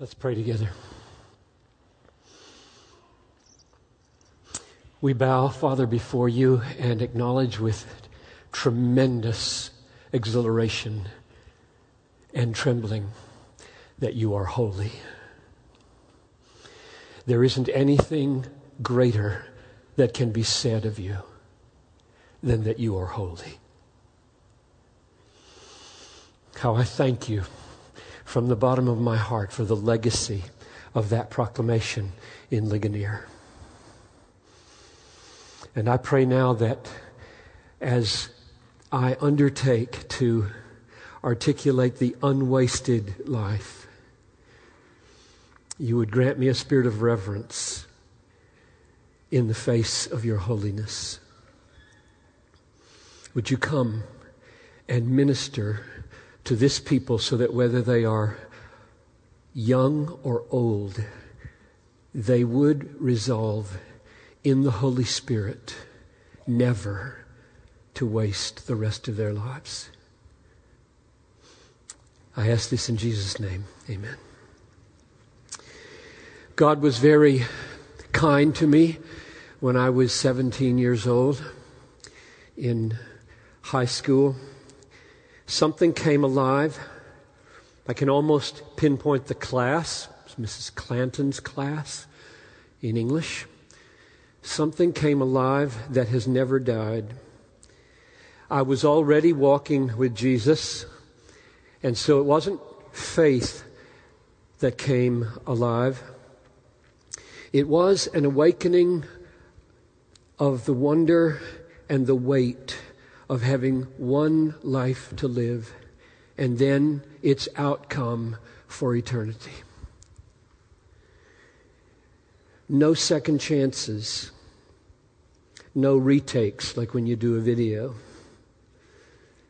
Let's pray together. We bow, Father, before you and acknowledge with tremendous exhilaration and trembling that you are holy. There isn't anything greater that can be said of you than that you are holy. How I thank you from the bottom of my heart for the legacy of that proclamation in Ligonier. And I pray now that as I undertake to articulate the unwasted life, you would grant me a spirit of reverence in the face of your holiness. Would you come and minister to this people so that whether they are young or old, they would resolve in the Holy Spirit never to waste the rest of their lives. I ask this in Jesus' name. Amen. God was very kind to me when I was 17 years old in high school something came alive. I can almost pinpoint the class, Mrs. Clanton's class in English. Something came alive that has never died. I was already walking with Jesus, and so it wasn't faith that came alive. It was an awakening of the wonder and the weight of having one life to live and then its outcome for eternity. No second chances, no retakes like when you do a video,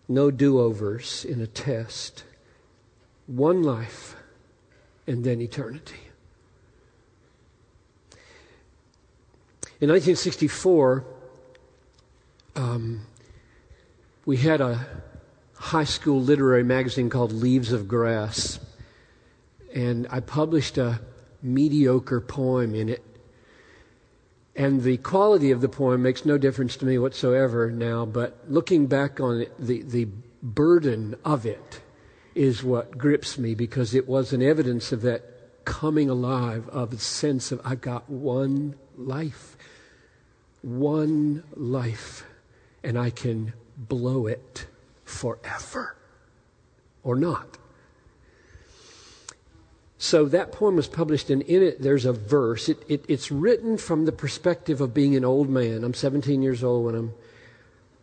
no do overs in a test. One life and then eternity. In 1964, um, we had a high school literary magazine called Leaves of Grass, and I published a mediocre poem in it. And the quality of the poem makes no difference to me whatsoever now, but looking back on it, the, the burden of it is what grips me because it was an evidence of that coming alive of a sense of I got one life. One life. And I can blow it forever or not. So that poem was published, and in it there's a verse. It, it, it's written from the perspective of being an old man. I'm 17 years old when I'm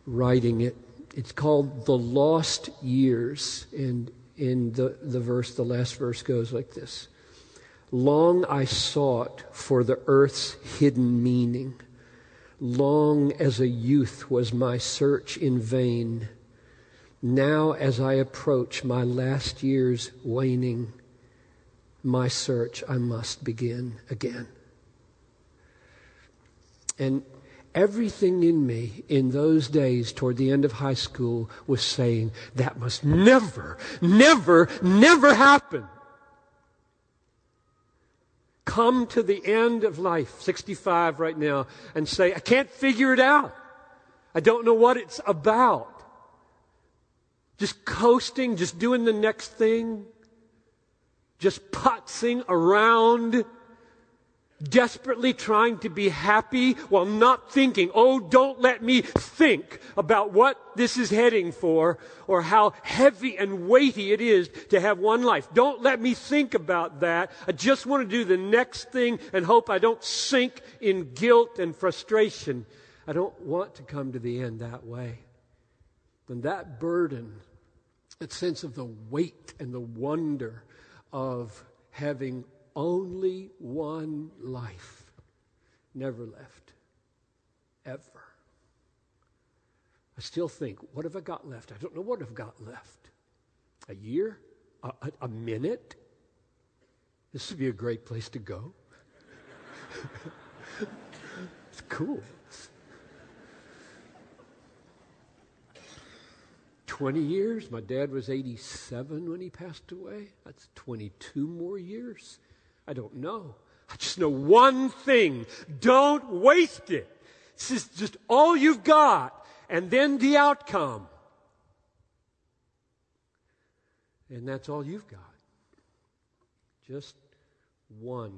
writing it. It's called The Lost Years. And in the, the verse, the last verse goes like this Long I sought for the earth's hidden meaning Long as a youth was my search in vain. Now, as I approach my last year's waning, my search I must begin again. And everything in me in those days toward the end of high school was saying, that must never, never, never happen come to the end of life, 65 right now, and say, I can't figure it out. I don't know what it's about. Just coasting, just doing the next thing, just putzing around desperately trying to be happy while not thinking, oh, don't let me think about what this is heading for or how heavy and weighty it is to have one life. Don't let me think about that. I just want to do the next thing and hope I don't sink in guilt and frustration. I don't want to come to the end that way. And that burden, that sense of the weight and the wonder of having only one life. Never left. Ever. I still think, what have I got left? I don't know what I've got left. A year? A, a, a minute? This would be a great place to go. it's cool. 20 years. My dad was 87 when he passed away. That's 22 more years. I don't know. I just know one thing. Don't waste it. This is just all you've got. And then the outcome. And that's all you've got. Just one.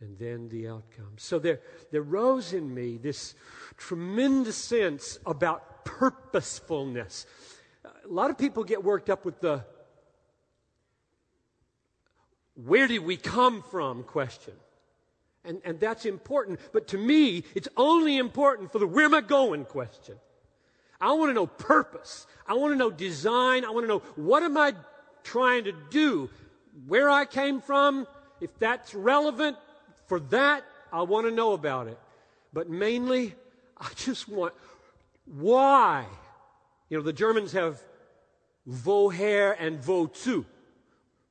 And then the outcome. So there, there rose in me this tremendous sense about purposefulness. A lot of people get worked up with the where did we come from question. And, and that's important. But to me, it's only important for the where am I going question. I want to know purpose. I want to know design. I want to know what am I trying to do? Where I came from, if that's relevant for that, I want to know about it. But mainly, I just want why. You know, the Germans have woher and wozu.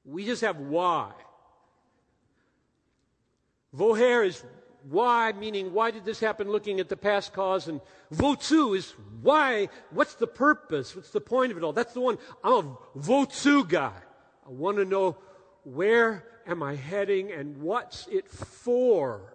We just have why. Woher is why, meaning why did this happen, looking at the past cause, and wozu is why, what's the purpose, what's the point of it all. That's the one, I'm a wozu guy. I want to know where am I heading and what's it for.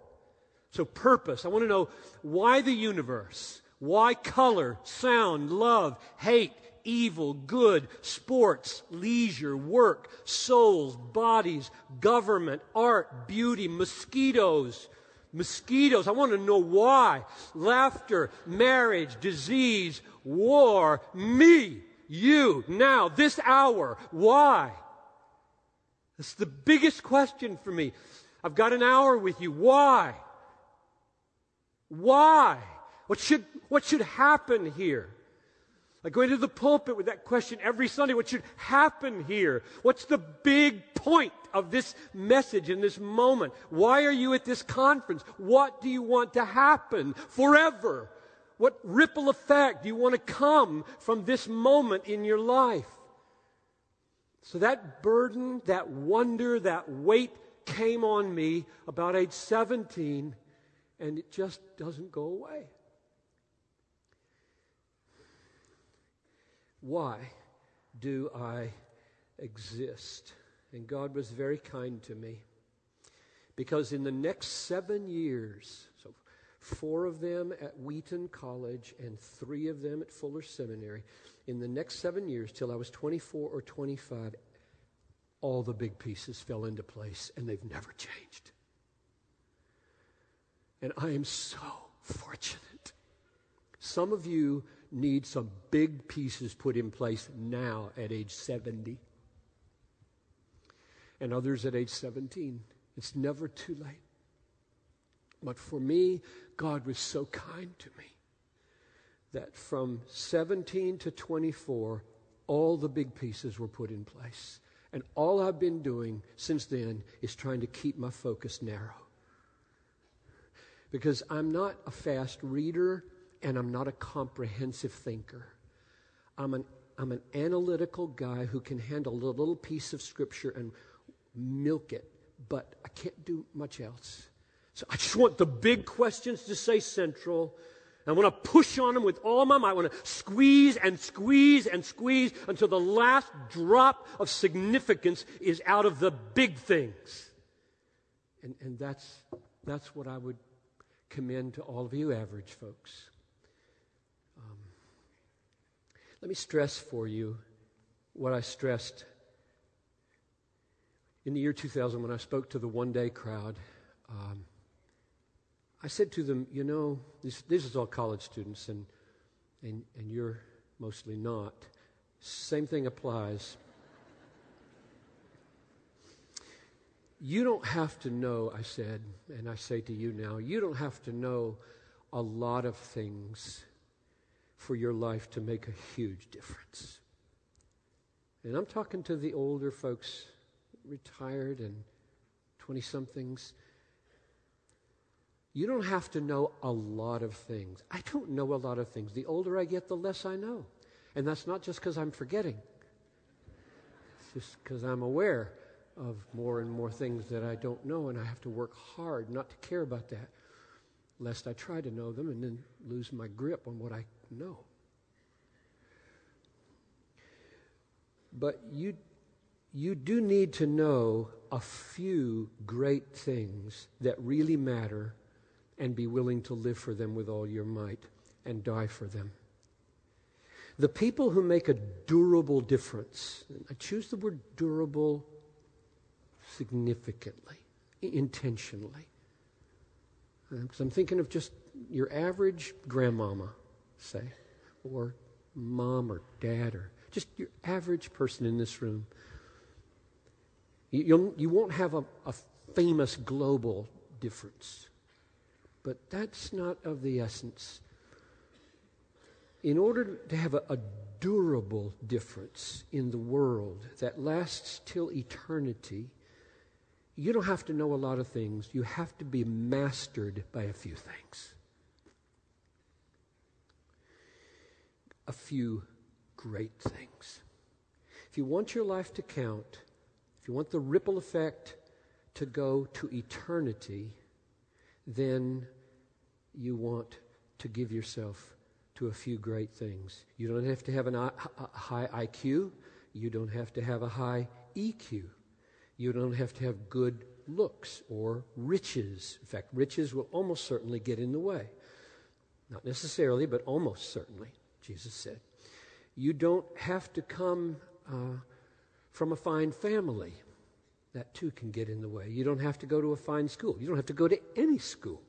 So purpose, I want to know why the universe, why color, sound, love, hate, evil, good, sports, leisure, work, souls, bodies, government, art, beauty, mosquitoes, mosquitoes. I want to know why. Laughter, marriage, disease, war, me, you, now, this hour. Why? That's the biggest question for me. I've got an hour with you. Why? Why? What should, what should happen here? I go into the pulpit with that question every Sunday. What should happen here? What's the big point of this message in this moment? Why are you at this conference? What do you want to happen forever? What ripple effect do you want to come from this moment in your life? So that burden, that wonder, that weight came on me about age 17, and it just doesn't go away. Why do I exist? And God was very kind to me. Because in the next seven years, so four of them at Wheaton College and three of them at Fuller Seminary, in the next seven years, till I was 24 or 25, all the big pieces fell into place and they've never changed. And I am so fortunate. Some of you need some big pieces put in place now at age 70 and others at age 17. It's never too late. But for me, God was so kind to me that from 17 to 24, all the big pieces were put in place. And all I've been doing since then is trying to keep my focus narrow. Because I'm not a fast reader and I'm not a comprehensive thinker. I'm an, I'm an analytical guy who can handle a little piece of scripture and milk it, but I can't do much else. So I just want the big questions to stay central. I want to push on them with all my might. I want to squeeze and squeeze and squeeze until the last drop of significance is out of the big things. And, and that's, that's what I would commend to all of you average folks. Let me stress for you what I stressed in the year 2000 when I spoke to the one day crowd. Um, I said to them, you know, this, this is all college students, and, and, and you're mostly not. Same thing applies. You don't have to know, I said, and I say to you now, you don't have to know a lot of things for your life to make a huge difference. And I'm talking to the older folks, retired and 20 somethings. You don't have to know a lot of things. I don't know a lot of things. The older I get, the less I know. And that's not just because I'm forgetting, it's just because I'm aware of more and more things that I don't know, and I have to work hard not to care about that, lest I try to know them and then lose my grip on what I know. But you, you do need to know a few great things that really matter and be willing to live for them with all your might and die for them. The people who make a durable difference, I choose the word durable significantly, intentionally. Uh, because I'm thinking of just your average grandmama, say, or mom or dad, or just your average person in this room. You, you won't have a, a famous global difference, but that's not of the essence in order to have a, a durable difference in the world that lasts till eternity, you don't have to know a lot of things. You have to be mastered by a few things. A few great things. If you want your life to count, if you want the ripple effect to go to eternity, then you want to give yourself to a few great things. You don't have to have a uh, high IQ. You don't have to have a high EQ. You don't have to have good looks or riches. In fact, riches will almost certainly get in the way. Not necessarily, but almost certainly, Jesus said. You don't have to come uh, from a fine family. That too can get in the way. You don't have to go to a fine school. You don't have to go to any school.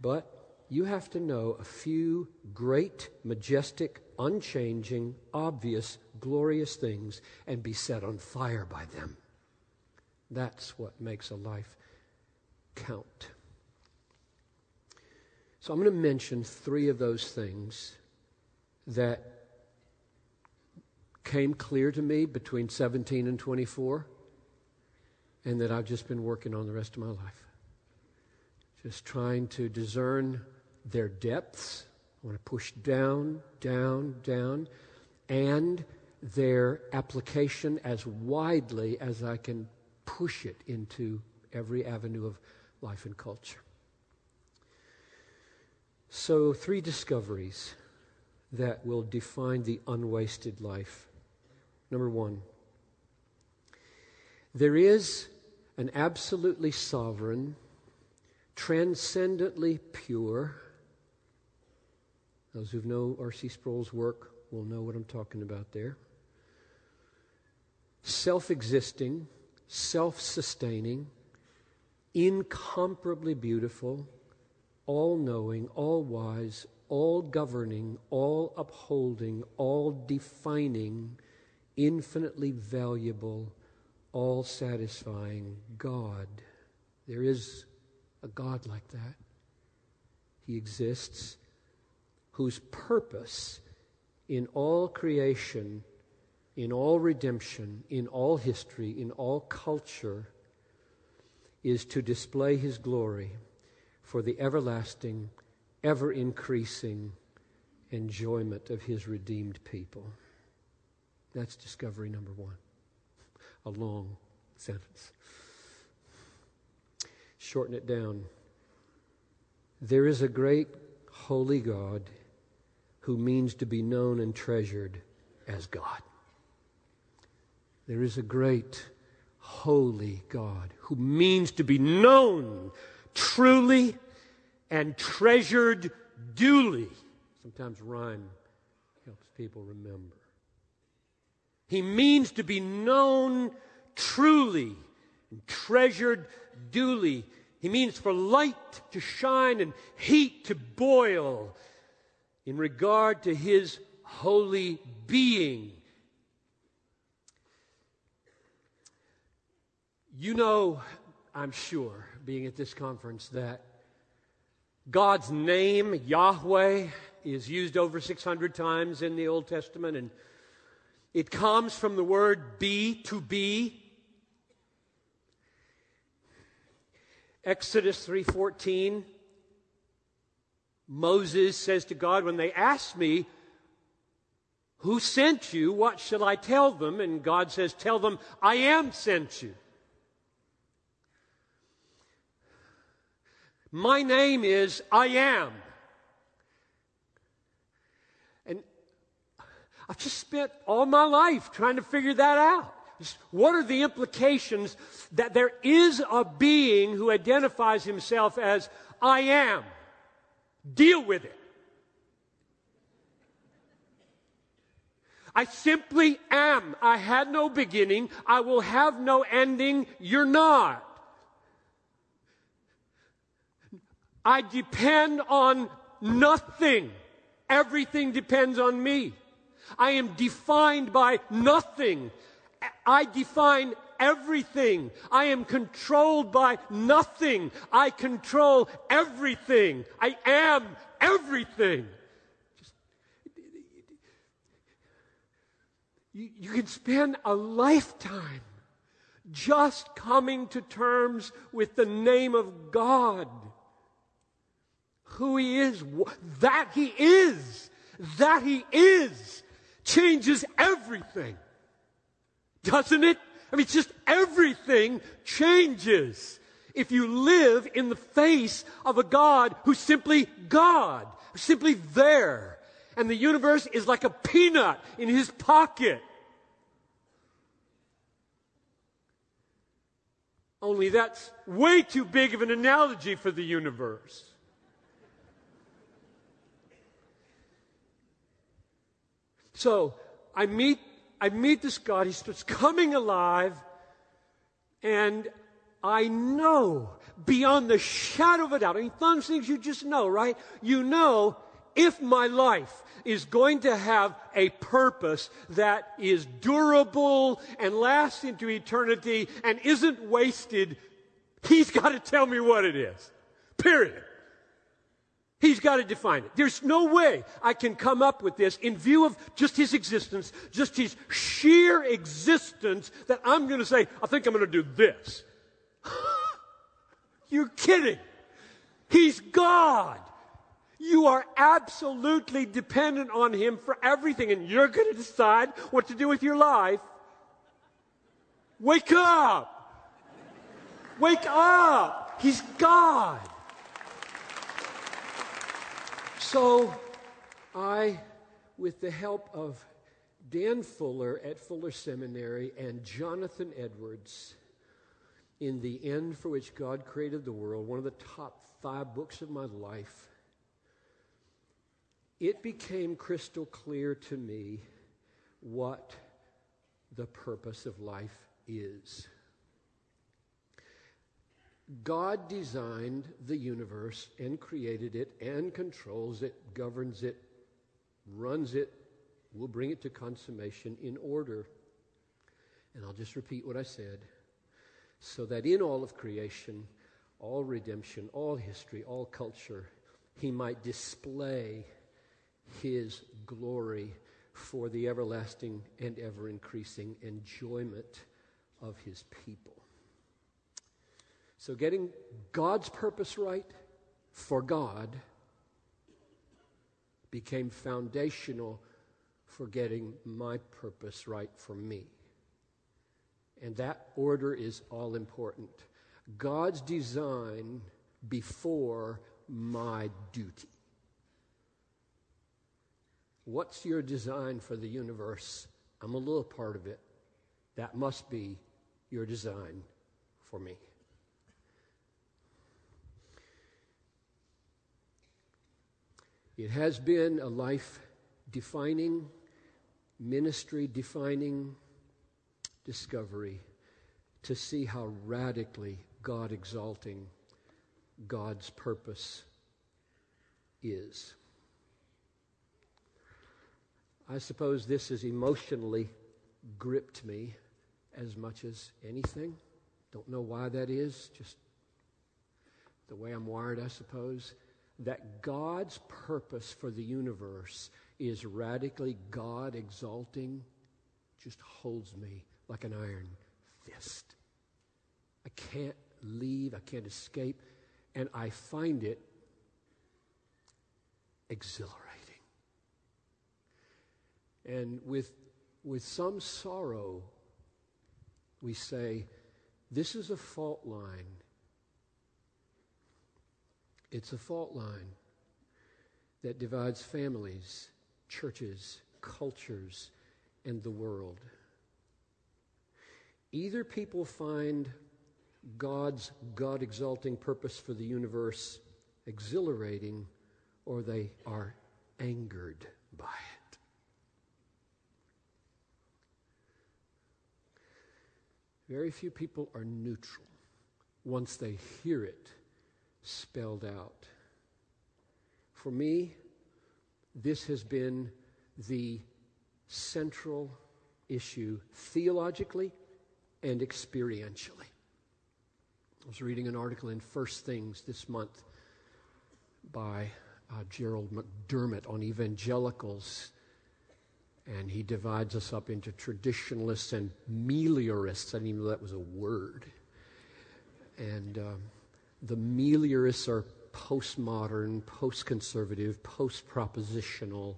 But you have to know a few great, majestic, unchanging, obvious, glorious things and be set on fire by them. That's what makes a life count. So I'm going to mention three of those things that came clear to me between 17 and 24 and that I've just been working on the rest of my life. Just trying to discern their depths. I want to push down, down, down, and their application as widely as I can push it into every avenue of life and culture. So, three discoveries that will define the unwasted life. Number one, there is an absolutely sovereign, transcendently pure, those who know R.C. Sproul's work will know what I'm talking about there. Self existing, self sustaining, incomparably beautiful, all knowing, all wise, all governing, all upholding, all defining, infinitely valuable, all satisfying God. There is a God like that. He exists whose purpose in all creation, in all redemption, in all history, in all culture, is to display his glory for the everlasting, ever increasing enjoyment of his redeemed people. That's discovery number one. A long sentence. Shorten it down. There is a great holy God who means to be known and treasured as God. There is a great, holy God who means to be known truly and treasured duly. Sometimes rhyme helps people remember. He means to be known truly and treasured duly. He means for light to shine and heat to boil in regard to his holy being. You know, I'm sure, being at this conference, that God's name, Yahweh, is used over 600 times in the Old Testament, and it comes from the word be, to be. Exodus 3:14 Moses says to God, When they ask me, Who sent you? What shall I tell them? And God says, Tell them, I am sent you. My name is I am. And I've just spent all my life trying to figure that out. What are the implications that there is a being who identifies himself as I am? Deal with it. I simply am. I had no beginning. I will have no ending. You're not. I depend on nothing. Everything depends on me. I am defined by nothing. I define everything. I am controlled by nothing. I control everything. I am everything. Just, you, you can spend a lifetime just coming to terms with the name of God. Who He is, that He is, that He is, changes everything. Doesn't it? I mean, just everything changes if you live in the face of a God who's simply God, simply there. And the universe is like a peanut in his pocket. Only that's way too big of an analogy for the universe. So I meet I meet this God, he starts coming alive, and I know beyond the shadow of a doubt. I mean, some things you just know, right? You know if my life is going to have a purpose that is durable and lasts into eternity and isn't wasted, he's got to tell me what it is. Period. He's got to define it. There's no way I can come up with this in view of just his existence, just his sheer existence, that I'm going to say, I think I'm going to do this. You're kidding. He's God. You are absolutely dependent on Him for everything, and you're going to decide what to do with your life. Wake up! Wake up! He's God. So I, with the help of Dan Fuller at Fuller Seminary and Jonathan Edwards, in The End for Which God Created the World, one of the top five books of my life, it became crystal clear to me what the purpose of life is. God designed the universe and created it and controls it, governs it, runs it, will bring it to consummation in order. And I'll just repeat what I said so that in all of creation, all redemption, all history, all culture, he might display his glory for the everlasting and ever increasing enjoyment of his people. So, getting God's purpose right for God became foundational for getting my purpose right for me. And that order is all important. God's design before my duty. What's your design for the universe? I'm a little part of it. That must be your design for me. It has been a life defining, ministry defining discovery to see how radically God exalting God's purpose is. I suppose this has emotionally gripped me as much as anything. Don't know why that is, just the way I'm wired, I suppose that God's purpose for the universe is radically God exalting just holds me like an iron fist. I can't leave, I can't escape, and I find it exhilarating. And with, with some sorrow, we say, This is a fault line it's a fault line that divides families, churches, cultures, and the world. Either people find God's God exalting purpose for the universe exhilarating, or they are angered by it. Very few people are neutral once they hear it spelled out. For me, this has been the central issue theologically and experientially. I was reading an article in First Things this month by uh, Gerald McDermott on evangelicals, and he divides us up into traditionalists and meliorists. I didn't even know that was a word. And um, the meliorists are postmodern, post conservative, post propositional,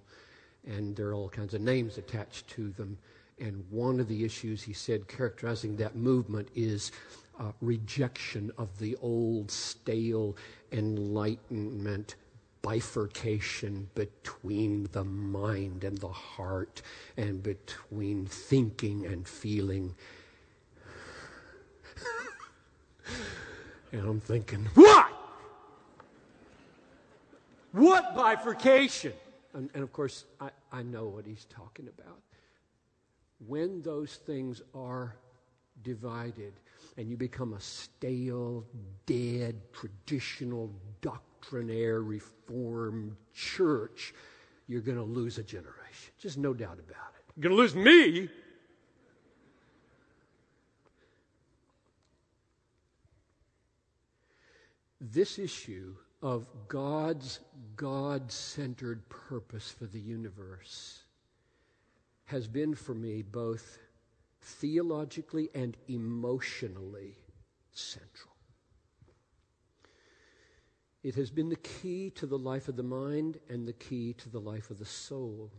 and there are all kinds of names attached to them. And one of the issues he said characterizing that movement is uh, rejection of the old, stale Enlightenment bifurcation between the mind and the heart and between thinking and feeling. And I'm thinking, what? What bifurcation? And, and of course, I, I know what he's talking about. When those things are divided and you become a stale, dead, traditional, doctrinaire, reformed church, you're going to lose a generation. Just no doubt about it. You're going to lose me. This issue of God's God centered purpose for the universe has been for me both theologically and emotionally central. It has been the key to the life of the mind and the key to the life of the soul.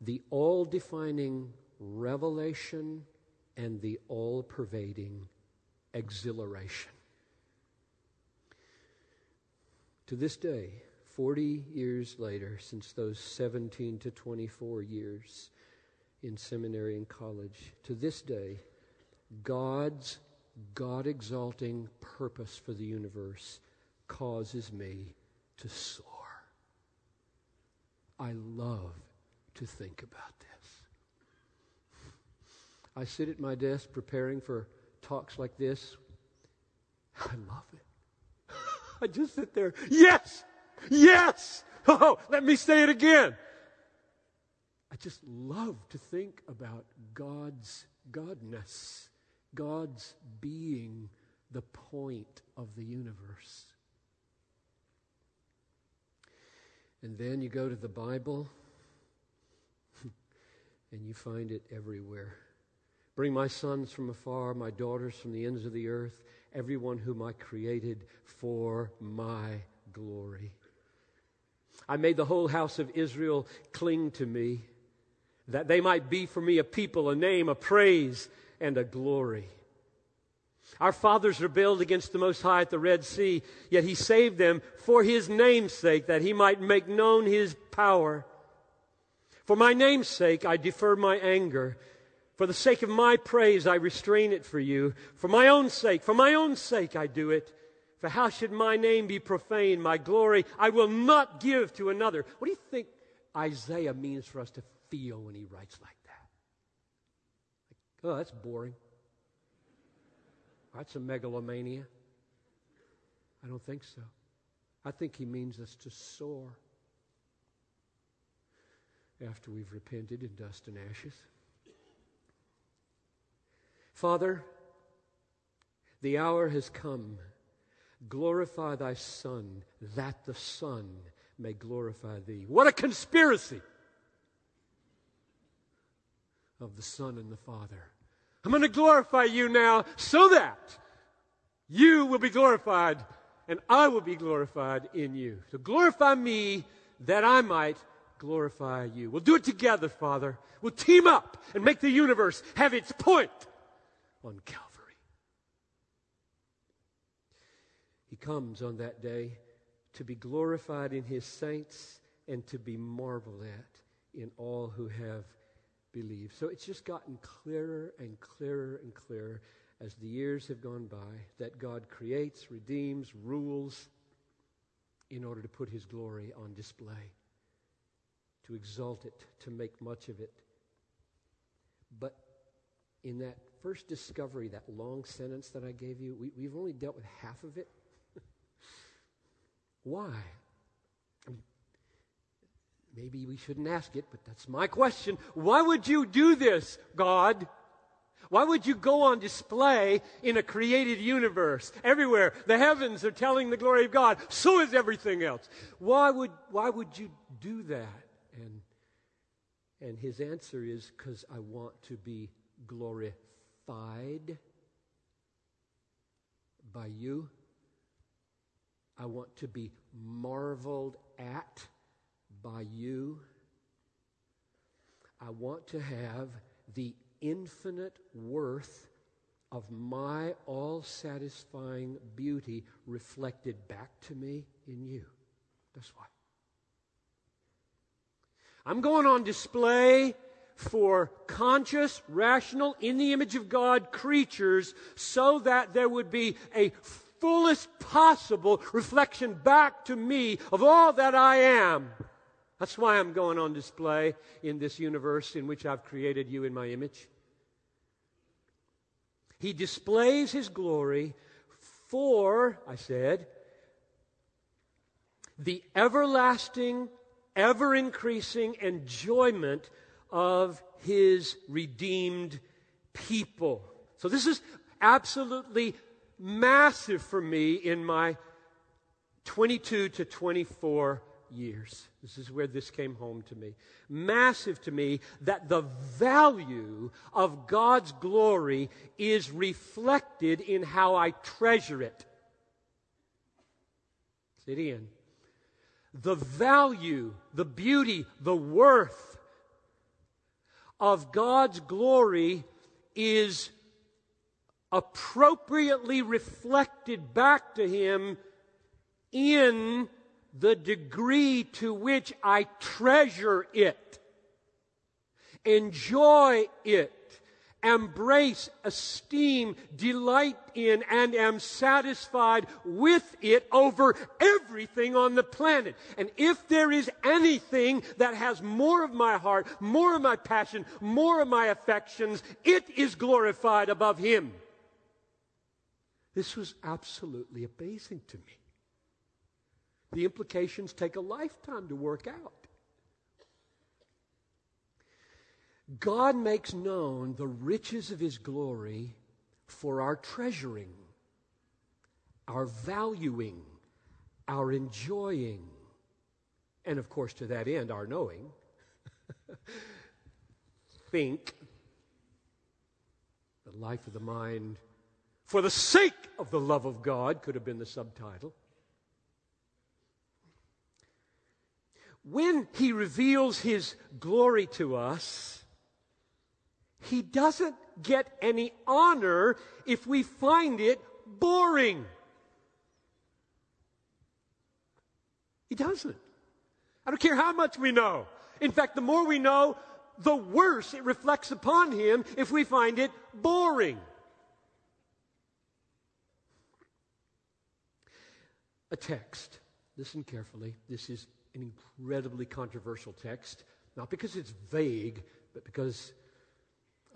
The all defining revelation and the all pervading exhilaration. To this day, 40 years later, since those 17 to 24 years in seminary and college, to this day, God's God exalting purpose for the universe causes me to soar. I love to think about this. I sit at my desk preparing for talks like this. I love it. I just sit there. Yes! Yes! Oh, let me say it again. I just love to think about God's Godness, God's being the point of the universe. And then you go to the Bible and you find it everywhere. Bring my sons from afar, my daughters from the ends of the earth, everyone whom I created for my glory. I made the whole house of Israel cling to me, that they might be for me a people, a name, a praise, and a glory. Our fathers rebelled against the Most High at the Red Sea, yet He saved them for His name's sake, that He might make known His power. For my name's sake, I defer my anger. For the sake of my praise, I restrain it for you. For my own sake, for my own sake, I do it. For how should my name be profaned? My glory I will not give to another. What do you think Isaiah means for us to feel when he writes like that? Like, oh, that's boring. That's a megalomania. I don't think so. I think he means us to soar after we've repented in dust and ashes. Father, the hour has come Glorify thy Son, that the Son may glorify thee. What a conspiracy of the Son and the Father. I'm going to glorify you now so that you will be glorified and I will be glorified in you. So glorify me that I might glorify you. We'll do it together, Father. We'll team up and make the universe have its point on Calvary. He comes on that day to be glorified in his saints and to be marveled at in all who have believed. So it's just gotten clearer and clearer and clearer as the years have gone by that God creates, redeems, rules in order to put his glory on display, to exalt it, to make much of it. But in that first discovery, that long sentence that I gave you, we, we've only dealt with half of it. Why? Maybe we shouldn't ask it, but that's my question. Why would you do this, God? Why would you go on display in a created universe? Everywhere, the heavens are telling the glory of God. So is everything else. Why would, why would you do that? And, and his answer is because I want to be glorified by you. I want to be marveled at by you. I want to have the infinite worth of my all satisfying beauty reflected back to me in you. That's why. I'm going on display for conscious, rational, in the image of God creatures so that there would be a fullest possible reflection back to me of all that I am. That's why I'm going on display in this universe in which I've created you in my image. He displays his glory for, I said, the everlasting, ever increasing enjoyment of his redeemed people. So this is absolutely massive for me in my 22 to 24 years. This is where this came home to me. Massive to me that the value of God's glory is reflected in how I treasure it. Sit in. The value, the beauty, the worth of God's glory is appropriately reflected back to Him in the degree to which I treasure it, enjoy it, embrace, esteem, delight in, and am satisfied with it over everything on the planet. And if there is anything that has more of my heart, more of my passion, more of my affections, it is glorified above Him. This was absolutely amazing to me. The implications take a lifetime to work out. God makes known the riches of his glory for our treasuring, our valuing, our enjoying, and of course, to that end, our knowing. Think, the life of the mind, for the sake of the love of God, could have been the subtitle. when he reveals his glory to us, he doesn't get any honor if we find it boring. He doesn't. I don't care how much we know. In fact, the more we know, the worse it reflects upon him if we find it boring. A text. Listen carefully. This is an incredibly controversial text, not because it's vague, but because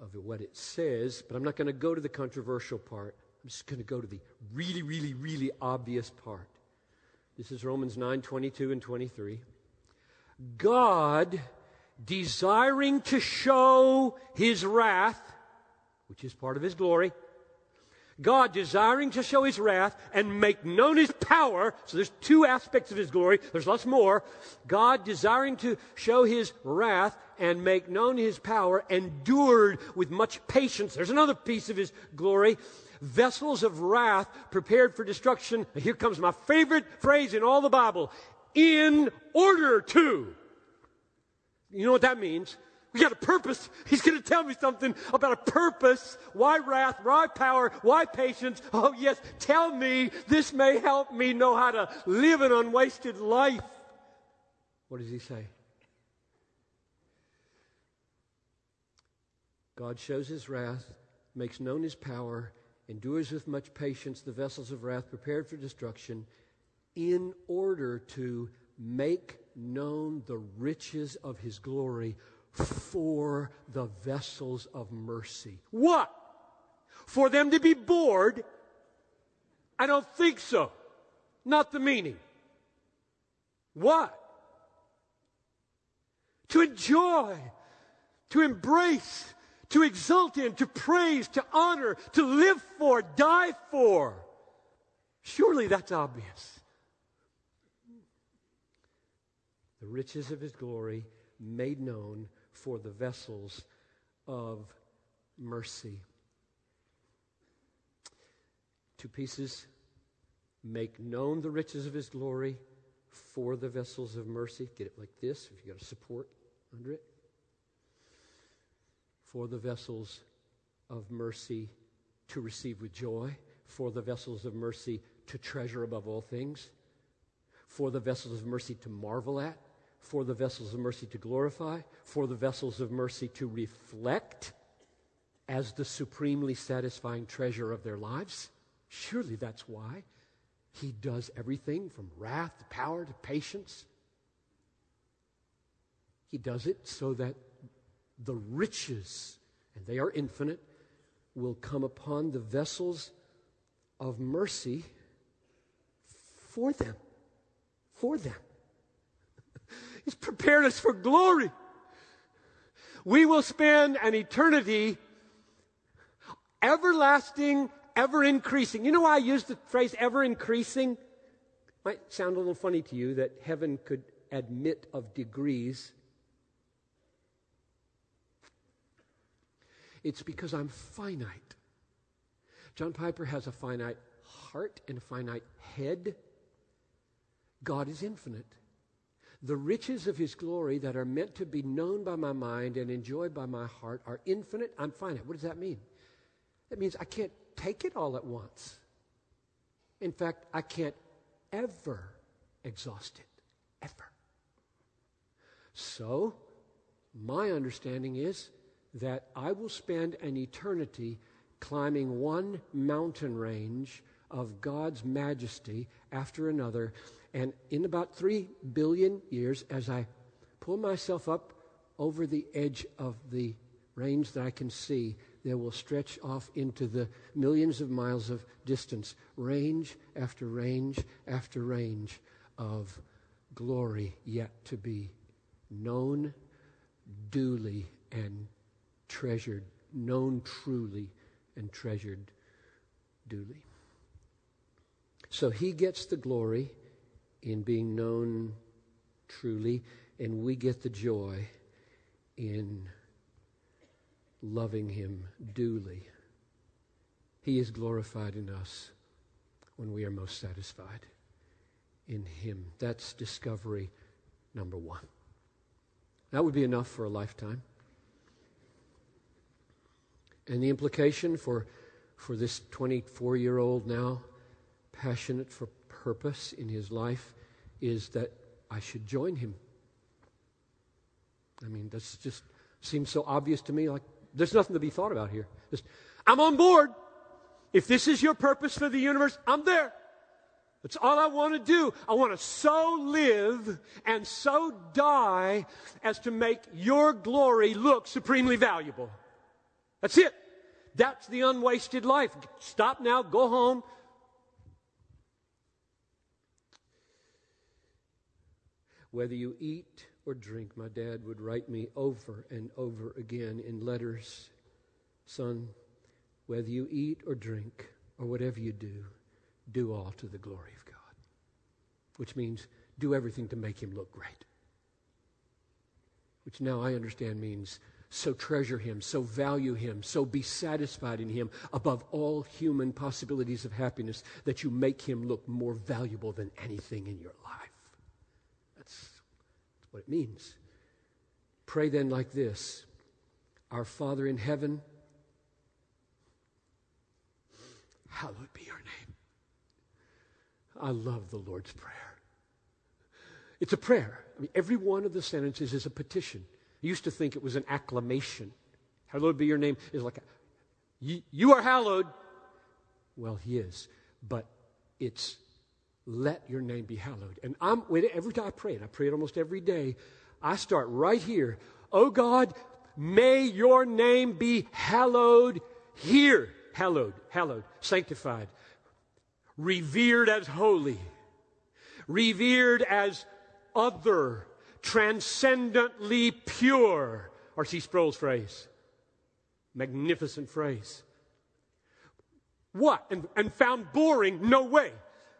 of what it says. But I'm not going to go to the controversial part. I'm just going to go to the really, really, really obvious part. This is Romans 9 22 and 23. God, desiring to show his wrath, which is part of his glory, God desiring to show his wrath and make known his power. So there's two aspects of his glory. There's lots more. God desiring to show his wrath and make known his power endured with much patience. There's another piece of his glory. Vessels of wrath prepared for destruction. Here comes my favorite phrase in all the Bible. In order to. You know what that means? We got a purpose. He's going to tell me something about a purpose. Why wrath? Why power? Why patience? Oh, yes. Tell me this may help me know how to live an unwasted life. What does he say? God shows his wrath, makes known his power, endures with much patience the vessels of wrath prepared for destruction, in order to make known the riches of his glory for the vessels of mercy. What? For them to be bored? I don't think so. Not the meaning. What? To enjoy, to embrace, to exult in, to praise, to honor, to live for, die for. Surely that's obvious. The riches of his glory made known for the vessels of mercy. Two pieces make known the riches of his glory for the vessels of mercy. Get it like this if you got a support under it for the vessels of mercy to receive with joy, for the vessels of mercy to treasure above all things, for the vessels of mercy to marvel at, for the vessels of mercy to glorify, for the vessels of mercy to reflect as the supremely satisfying treasure of their lives. Surely that's why he does everything from wrath to power to patience. He does it so that the riches, and they are infinite, will come upon the vessels of mercy for them. For them. He's prepared us for glory. We will spend an eternity everlasting, ever increasing. You know why I use the phrase ever increasing? Might sound a little funny to you that heaven could admit of degrees. It's because I'm finite. John Piper has a finite heart and a finite head. God is infinite. The riches of his glory that are meant to be known by my mind and enjoyed by my heart are infinite. I'm finite. What does that mean? That means I can't take it all at once. In fact, I can't ever exhaust it. Ever. So, my understanding is that I will spend an eternity climbing one mountain range of God's majesty after another. And in about three billion years, as I pull myself up over the edge of the range that I can see, there will stretch off into the millions of miles of distance, range after range after range of glory yet to be known duly and treasured, known truly, and treasured duly. So he gets the glory in being known truly, and we get the joy in loving him duly. He is glorified in us when we are most satisfied in him. That's discovery number one. That would be enough for a lifetime. And the implication for, for this 24 year old now, passionate for purpose in his life, is that I should join him. I mean, this just seems so obvious to me. Like, there's nothing to be thought about here. Just, I'm on board. If this is your purpose for the universe, I'm there. That's all I want to do. I want to so live and so die as to make your glory look supremely valuable. That's it. That's the unwasted life. Stop now, go home. Whether you eat or drink, my dad would write me over and over again in letters Son, whether you eat or drink or whatever you do, do all to the glory of God. Which means do everything to make him look great. Which now I understand means so treasure him, so value him, so be satisfied in him above all human possibilities of happiness that you make him look more valuable than anything in your life. That's, what it means. Pray then like this Our Father in heaven, hallowed be your name. I love the Lord's Prayer. It's a prayer. I mean, every one of the sentences is a petition. I used to think it was an acclamation. Hallowed be your name is like, a, you, you are hallowed. Well, he is. But it's let your name be hallowed. And I'm, with it. every time I pray, and I pray it almost every day, I start right here. Oh God, may your name be hallowed here. Hallowed, hallowed, sanctified, revered as holy, revered as other, transcendently pure. R.C. Sproul's phrase. Magnificent phrase. What? And, and found boring? No way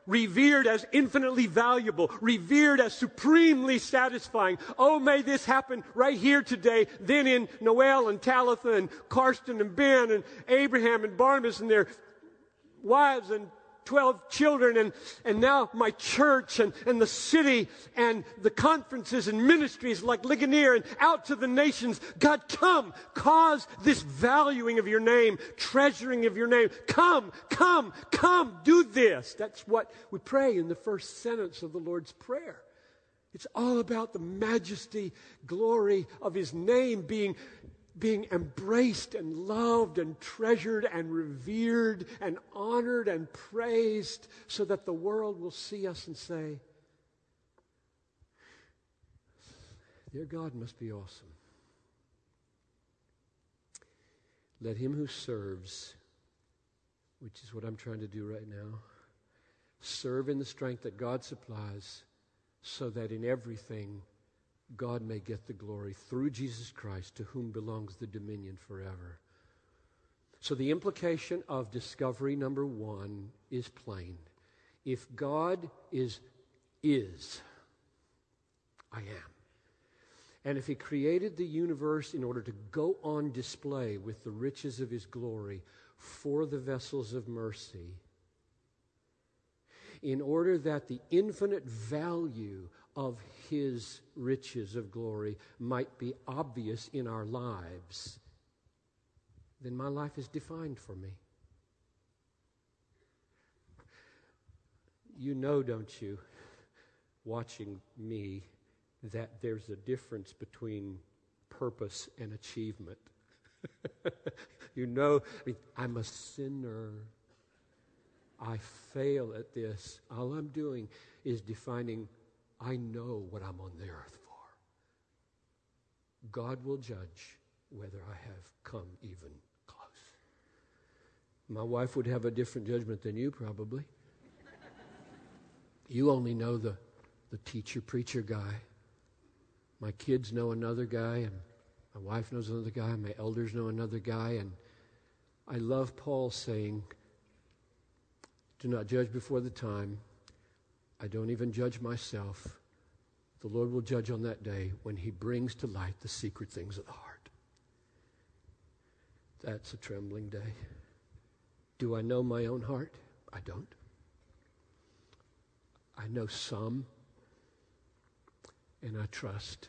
revered as infinitely valuable, revered as supremely satisfying. Oh, may this happen right here today, then in Noel and Talitha and Karsten and Ben and Abraham and Barnabas and their wives and 12 children and, and now my church and, and the city and the conferences and ministries like Ligonier and out to the nations. God, come, cause this valuing of your name, treasuring of your name. Come, come, come, do this. That's what we pray in the first sentence of the Lord's Prayer. It's all about the majesty, glory of His name being being embraced and loved and treasured and revered and honored and praised so that the world will see us and say, Their God must be awesome. Let him who serves, which is what I'm trying to do right now, serve in the strength that God supplies so that in everything God may get the glory through Jesus Christ, to whom belongs the dominion forever. So the implication of discovery number one is plain. If God is, is, I am. And if He created the universe in order to go on display with the riches of His glory for the vessels of mercy, in order that the infinite value of his riches of glory might be obvious in our lives, then my life is defined for me. You know, don't you, watching me, that there's a difference between purpose and achievement. you know, I mean, I'm a sinner. I fail at this. All I'm doing is defining I know what I'm on the earth for. God will judge whether I have come even close. My wife would have a different judgment than you, probably. you only know the, the teacher preacher guy. My kids know another guy, and my wife knows another guy, my elders know another guy, and I love Paul saying, Do not judge before the time I don't even judge myself. The Lord will judge on that day when He brings to light the secret things of the heart. That's a trembling day. Do I know my own heart? I don't. I know some, and I trust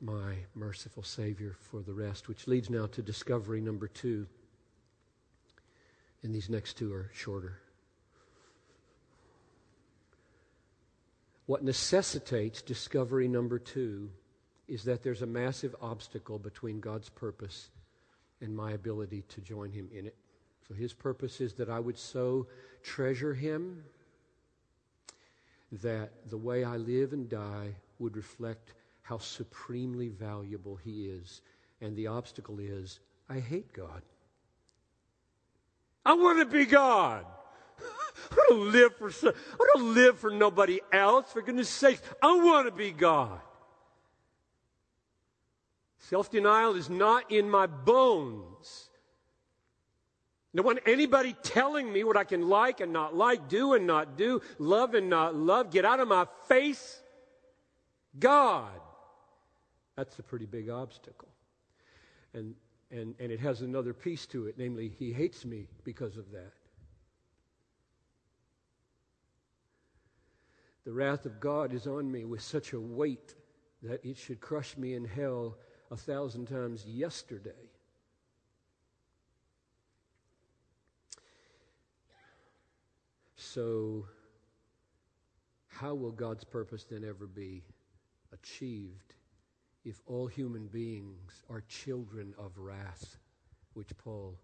my merciful Savior for the rest, which leads now to discovery number two. And these next two are shorter. What necessitates discovery number two is that there's a massive obstacle between God's purpose and my ability to join Him in it. So His purpose is that I would so treasure Him that the way I live and die would reflect how supremely valuable He is. And the obstacle is I hate God. I want to be God. I don't live for I don't live for nobody else. For goodness sakes, I want to be God. Self denial is not in my bones. I don't want anybody telling me what I can like and not like, do and not do, love and not love. Get out of my face. God. That's a pretty big obstacle. And, and, and it has another piece to it, namely, He hates me because of that. The wrath of God is on me with such a weight that it should crush me in hell a thousand times yesterday. So, how will God's purpose then ever be achieved if all human beings are children of wrath, which Paul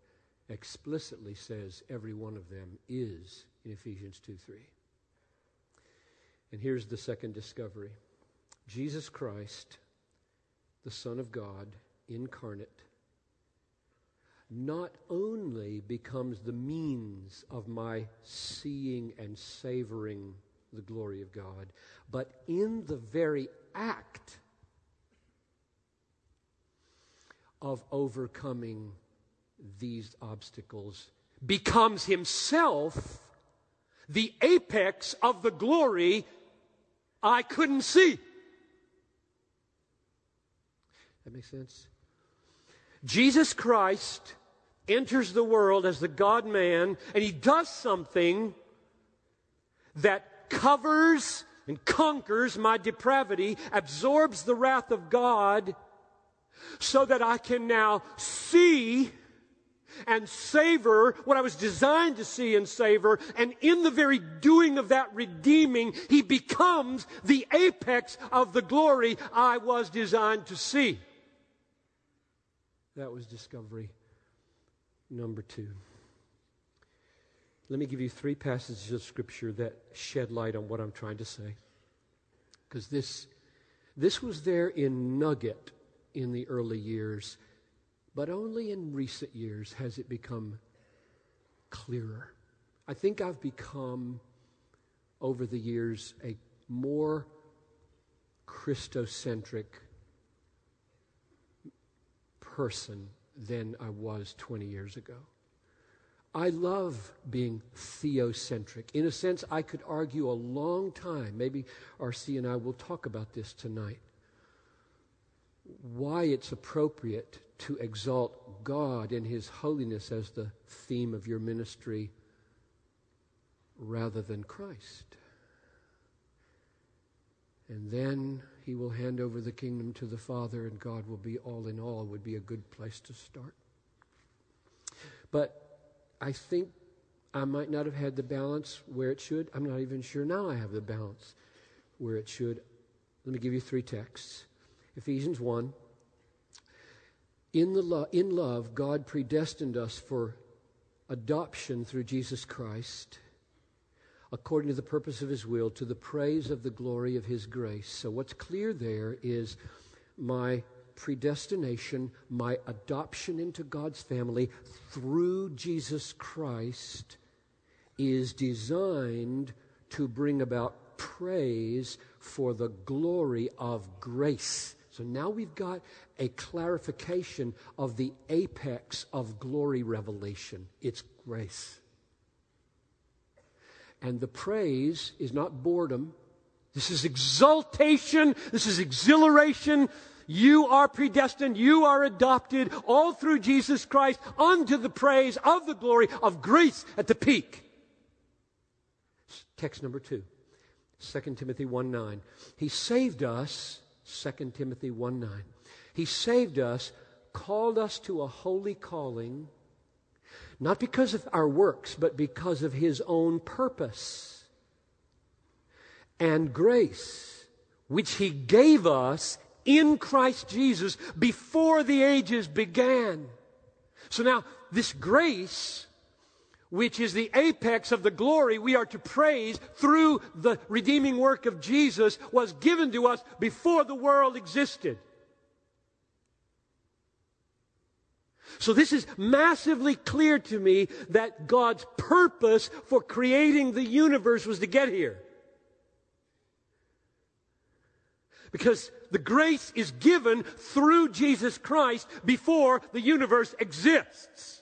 explicitly says every one of them is in Ephesians 2 3. And here's the second discovery. Jesus Christ, the Son of God, incarnate, not only becomes the means of my seeing and savoring the glory of God, but in the very act of overcoming these obstacles becomes himself the apex of the glory I couldn't see. That makes sense? Jesus Christ enters the world as the God man, and he does something that covers and conquers my depravity, absorbs the wrath of God, so that I can now see and savor what I was designed to see and savor. And in the very doing of that redeeming, he becomes the apex of the glory I was designed to see. That was discovery number two. Let me give you three passages of Scripture that shed light on what I'm trying to say. Because this, this was there in nugget in the early years, but only in recent years has it become clearer. I think I've become, over the years, a more Christocentric person than I was 20 years ago. I love being theocentric. In a sense, I could argue a long time. Maybe RC and I will talk about this tonight. Why it's appropriate to exalt God and His holiness as the theme of your ministry rather than Christ. And then He will hand over the kingdom to the Father, and God will be all in all, would be a good place to start. But I think I might not have had the balance where it should. I'm not even sure now I have the balance where it should. Let me give you three texts Ephesians 1. In, the lo- in love, God predestined us for adoption through Jesus Christ, according to the purpose of his will, to the praise of the glory of his grace. So, what's clear there is my predestination, my adoption into God's family through Jesus Christ is designed to bring about praise for the glory of grace. So now we've got a clarification of the apex of glory revelation. It's grace. And the praise is not boredom. This is exaltation. This is exhilaration. You are predestined. You are adopted all through Jesus Christ unto the praise of the glory of grace at the peak. Text number two, 2 Timothy 1 9. He saved us, 2 Timothy 1 9. He saved us, called us to a holy calling, not because of our works, but because of his own purpose and grace, which he gave us in Christ Jesus before the ages began. So now, this grace, which is the apex of the glory we are to praise through the redeeming work of Jesus, was given to us before the world existed. So this is massively clear to me that God's purpose for creating the universe was to get here. Because the grace is given through Jesus Christ before the universe exists.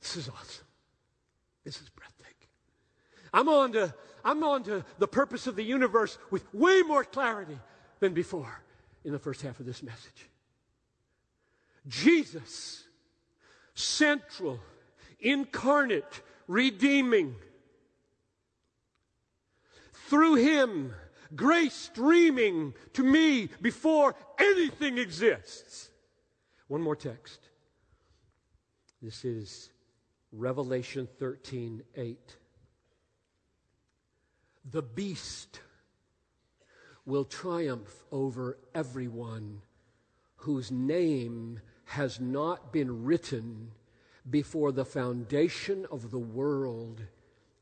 This is awesome. This is breathtaking. I'm on to, I'm on to the purpose of the universe with way more clarity than before in the first half of this message. Jesus, central, incarnate, redeeming, through him, grace streaming to me before anything exists. One more text. This is Revelation 13 8. The beast will triumph over everyone whose name has not been written before the foundation of the world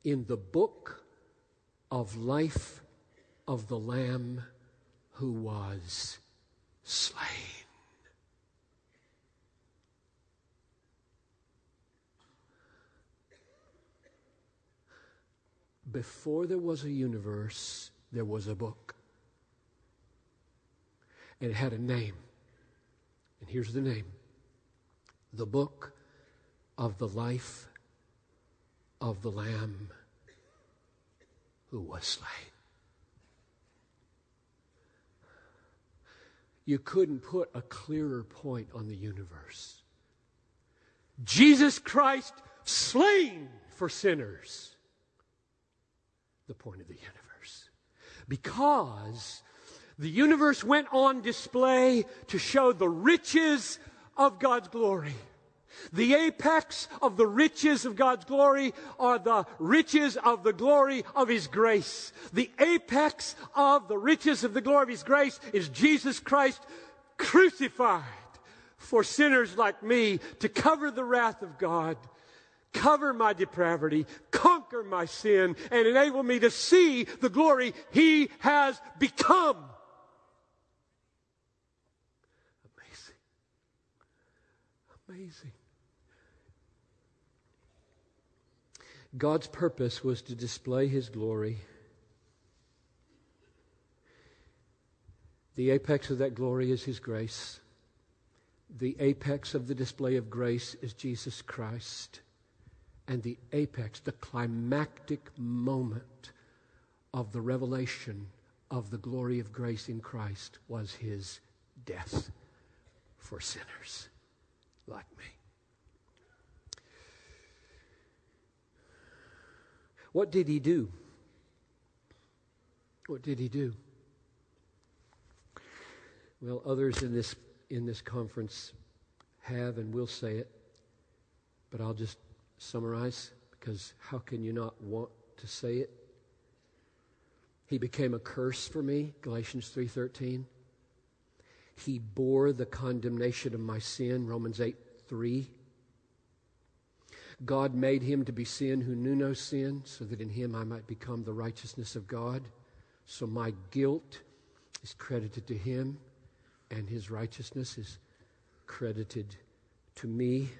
in the book of life of the Lamb who was slain. Before there was a universe, there was a book. And it had a name. And here's the name The Book of the Life of the Lamb who was slain. You couldn't put a clearer point on the universe. Jesus Christ slain for sinners. The point of the universe. Because the universe went on display to show the riches of God's glory. The apex of the riches of God's glory are the riches of the glory of His grace. The apex of the riches of the glory of His grace is Jesus Christ crucified for sinners like me to cover the wrath of God, cover my depravity, conquer my sin, and enable me to see the glory He has become. Amazing. Amazing. God's purpose was to display his glory. The apex of that glory is his grace. The apex of the display of grace is Jesus Christ. And the apex, the climactic moment of the revelation of the glory of grace in Christ was his death for sinners like me. What did he do? What did he do? Well, others in this, in this conference have and will say it, but I'll just summarize because how can you not want to say it? He became a curse for me, Galatians 3:13. He bore the condemnation of my sin, Romans 8 3. God made him to be sin who knew no sin, so that in him I might become the righteousness of God. So my guilt is credited to him, and his righteousness is credited to me.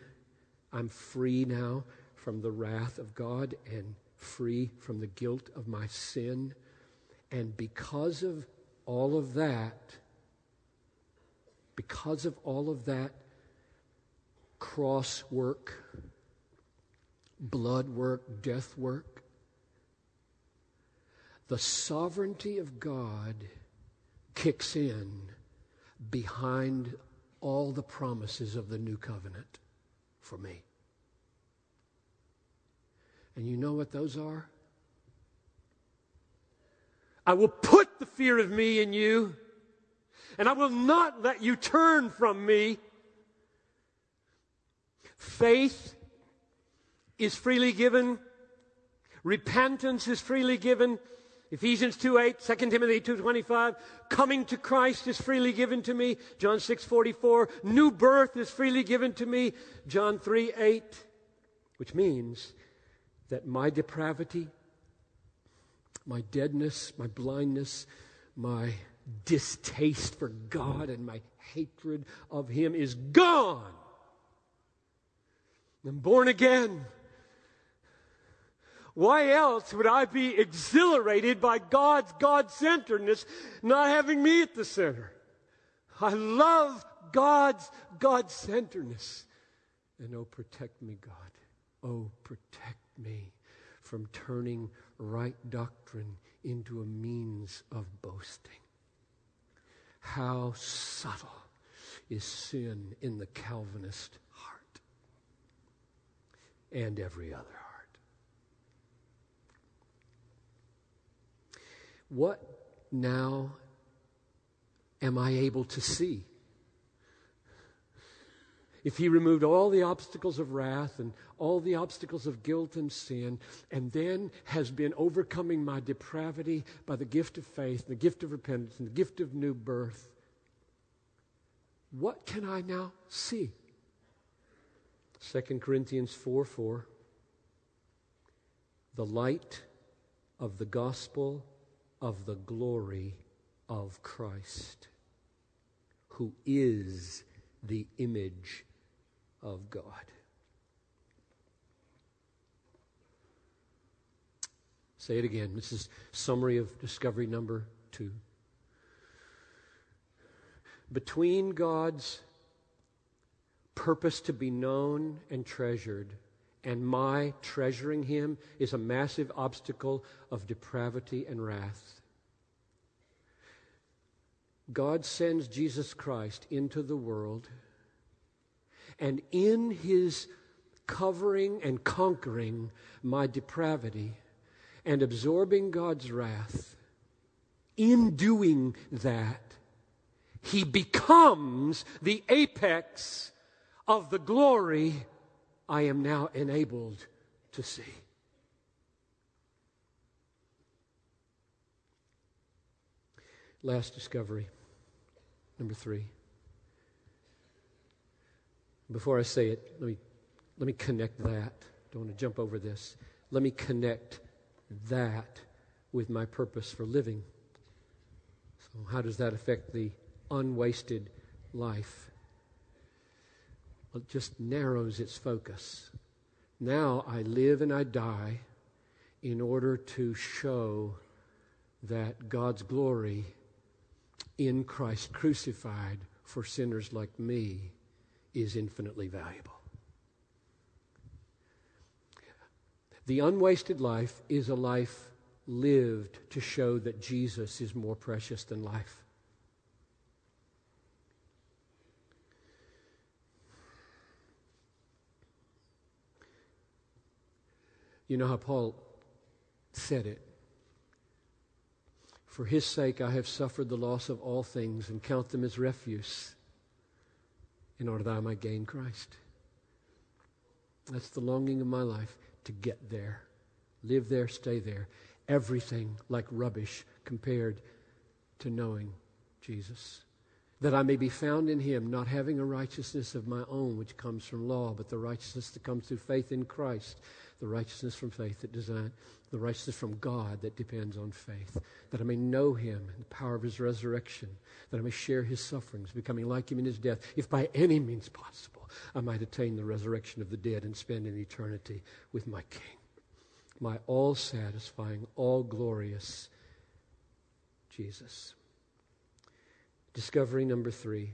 I'm free now from the wrath of God and free from the guilt of my sin. And because of all of that, because of all of that cross work, blood work, death work. The sovereignty of God kicks in behind all the promises of the new covenant for me. And you know what those are? I will put the fear of me in you, and I will not let you turn from me. Faith is freely given. Repentance is freely given. Ephesians 2 8, 2 Timothy 2 25. Coming to Christ is freely given to me. John 6 44. New birth is freely given to me. John 3 8. Which means that my depravity, my deadness, my blindness, my distaste for God, and my hatred of Him is gone. I'm born again. Why else would I be exhilarated by God's God centeredness, not having me at the center? I love God's God centeredness. And oh, protect me, God. Oh, protect me from turning right doctrine into a means of boasting. How subtle is sin in the Calvinist heart and every other heart. What now am I able to see? if he removed all the obstacles of wrath and all the obstacles of guilt and sin, and then has been overcoming my depravity by the gift of faith, the gift of repentance, and the gift of new birth, what can I now see? 2 Corinthians 4 4. The light of the gospel of the glory of Christ, who is the image of God. Say it again. This is summary of discovery number two. Between God's purpose to be known and treasured and my treasuring him is a massive obstacle of depravity and wrath. God sends Jesus Christ into the world and in his covering and conquering my depravity and absorbing God's wrath, in doing that, he becomes the apex of the glory I am now enabled to see. Last discovery, number three. Before I say it, let me, let me connect that. Don't want to jump over this. Let me connect that with my purpose for living. So, how does that affect the unwasted life? Just narrows its focus. Now I live and I die in order to show that God's glory in Christ crucified for sinners like me is infinitely valuable. The unwasted life is a life lived to show that Jesus is more precious than life. You know how Paul said it. For his sake I have suffered the loss of all things and count them as refuse in order that I might gain Christ. That's the longing of my life to get there. Live there, stay there. Everything like rubbish compared to knowing Jesus. That I may be found in him, not having a righteousness of my own which comes from law, but the righteousness that comes through faith in Christ, the righteousness from faith that design, the righteousness from God that depends on faith, that I may know him and the power of his resurrection, that I may share his sufferings, becoming like him in his death, if by any means possible I might attain the resurrection of the dead and spend an eternity with my King, my all satisfying, all glorious Jesus. Discovery number three.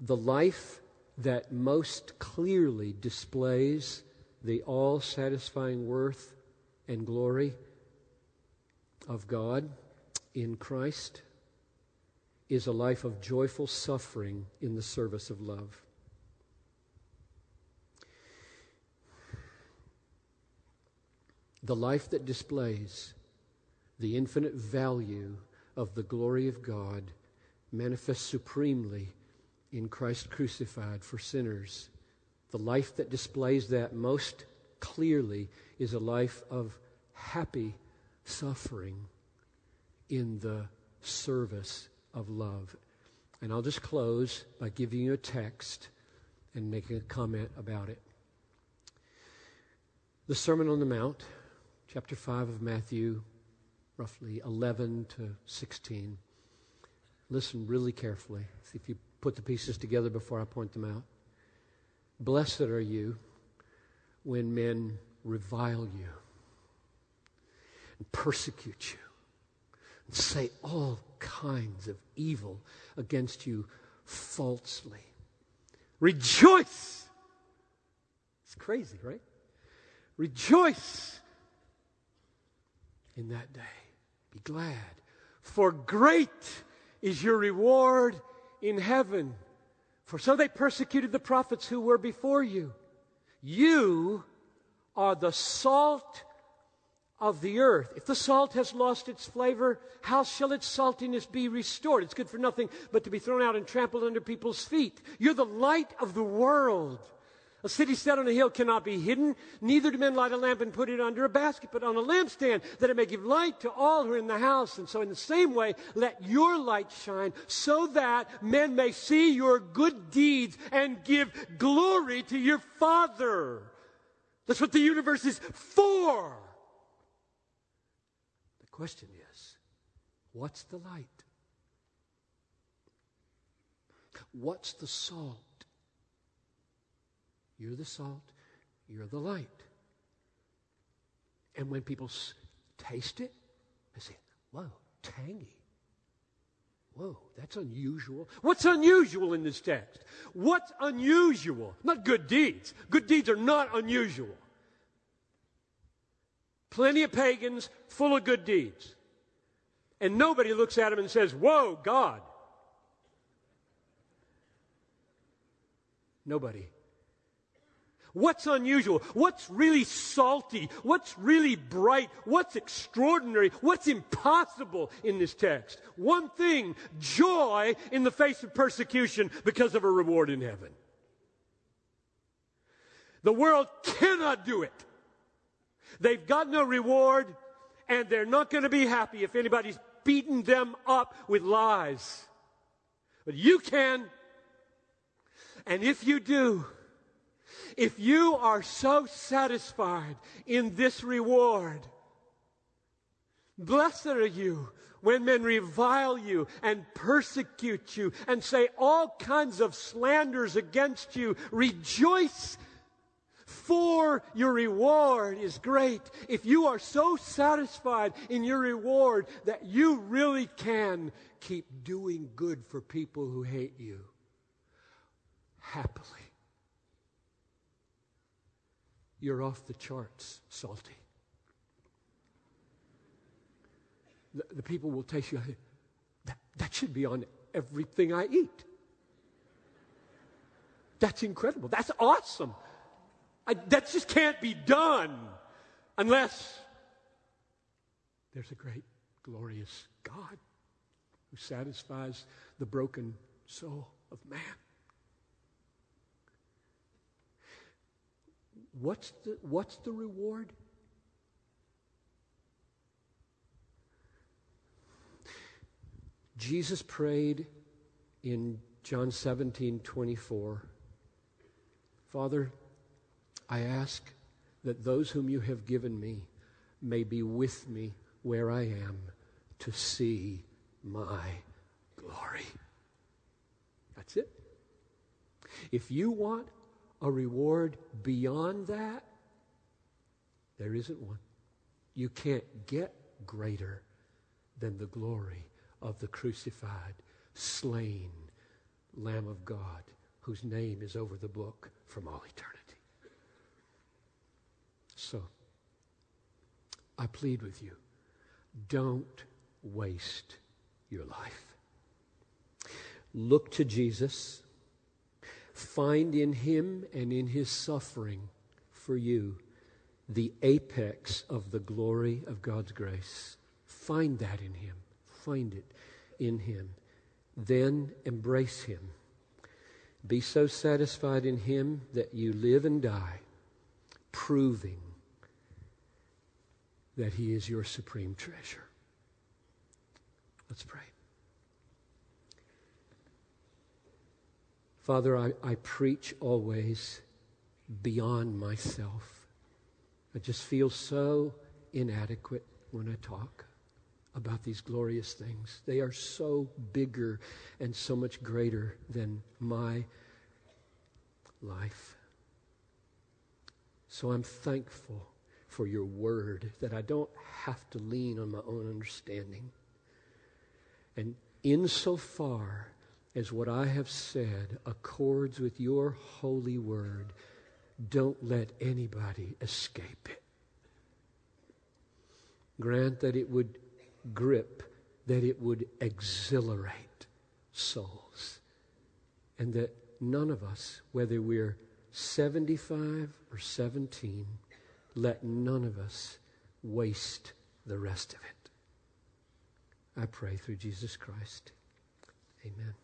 The life that most clearly displays the all satisfying worth and glory of God in Christ is a life of joyful suffering in the service of love. The life that displays the infinite value of the glory of God manifests supremely in Christ crucified for sinners. The life that displays that most clearly is a life of happy suffering in the service of love. And I'll just close by giving you a text and making a comment about it. The Sermon on the Mount, chapter 5 of Matthew, roughly 11 to 16. Listen really carefully. See if you put the pieces together before I point them out. Blessed are you when men revile you and persecute you and say all kinds of evil against you falsely. Rejoice! It's crazy, right? Rejoice in that day. Be glad, for great is your reward in heaven. For so they persecuted the prophets who were before you. You are the salt of the earth. If the salt has lost its flavor, how shall its saltiness be restored? It's good for nothing but to be thrown out and trampled under people's feet. You're the light of the world. A city set on a hill cannot be hidden. Neither do men light a lamp and put it under a basket, but on a lampstand, that it may give light to all who are in the house. And so, in the same way, let your light shine, so that men may see your good deeds and give glory to your Father. That's what the universe is for. The question is what's the light? What's the salt? You're the salt, you're the light. And when people s- taste it, they say, whoa, tangy. Whoa, that's unusual. What's unusual in this text? What's unusual? Not good deeds. Good deeds are not unusual. Plenty of pagans full of good deeds. And nobody looks at them and says, Whoa, God. Nobody. What's unusual? What's really salty? What's really bright? What's extraordinary? What's impossible in this text? One thing joy in the face of persecution because of a reward in heaven. The world cannot do it. They've got no reward, and they're not going to be happy if anybody's beating them up with lies. But you can. And if you do, if you are so satisfied in this reward, blessed are you when men revile you and persecute you and say all kinds of slanders against you. Rejoice for your reward is great. If you are so satisfied in your reward that you really can keep doing good for people who hate you happily you're off the charts, salty. The, the people will taste you. That, that should be on everything I eat. That's incredible. That's awesome. I, that just can't be done unless there's a great, glorious God who satisfies the broken soul of man. What's the, what's the reward? Jesus prayed in John 17 24. Father, I ask that those whom you have given me may be with me where I am to see my glory. That's it. If you want a reward beyond that? There isn't one. You can't get greater than the glory of the crucified, slain Lamb of God, whose name is over the book from all eternity. So, I plead with you don't waste your life. Look to Jesus Find in him and in his suffering for you the apex of the glory of God's grace. Find that in him. Find it in him. Then embrace him. Be so satisfied in him that you live and die, proving that he is your supreme treasure. Let's pray. Father, I, I preach always beyond myself. I just feel so inadequate when I talk about these glorious things. They are so bigger and so much greater than my life. So I'm thankful for your word that I don't have to lean on my own understanding. And insofar as what I have said accords with your holy word, don't let anybody escape it. Grant that it would grip, that it would exhilarate souls, and that none of us, whether we're 75 or 17, let none of us waste the rest of it. I pray through Jesus Christ. Amen.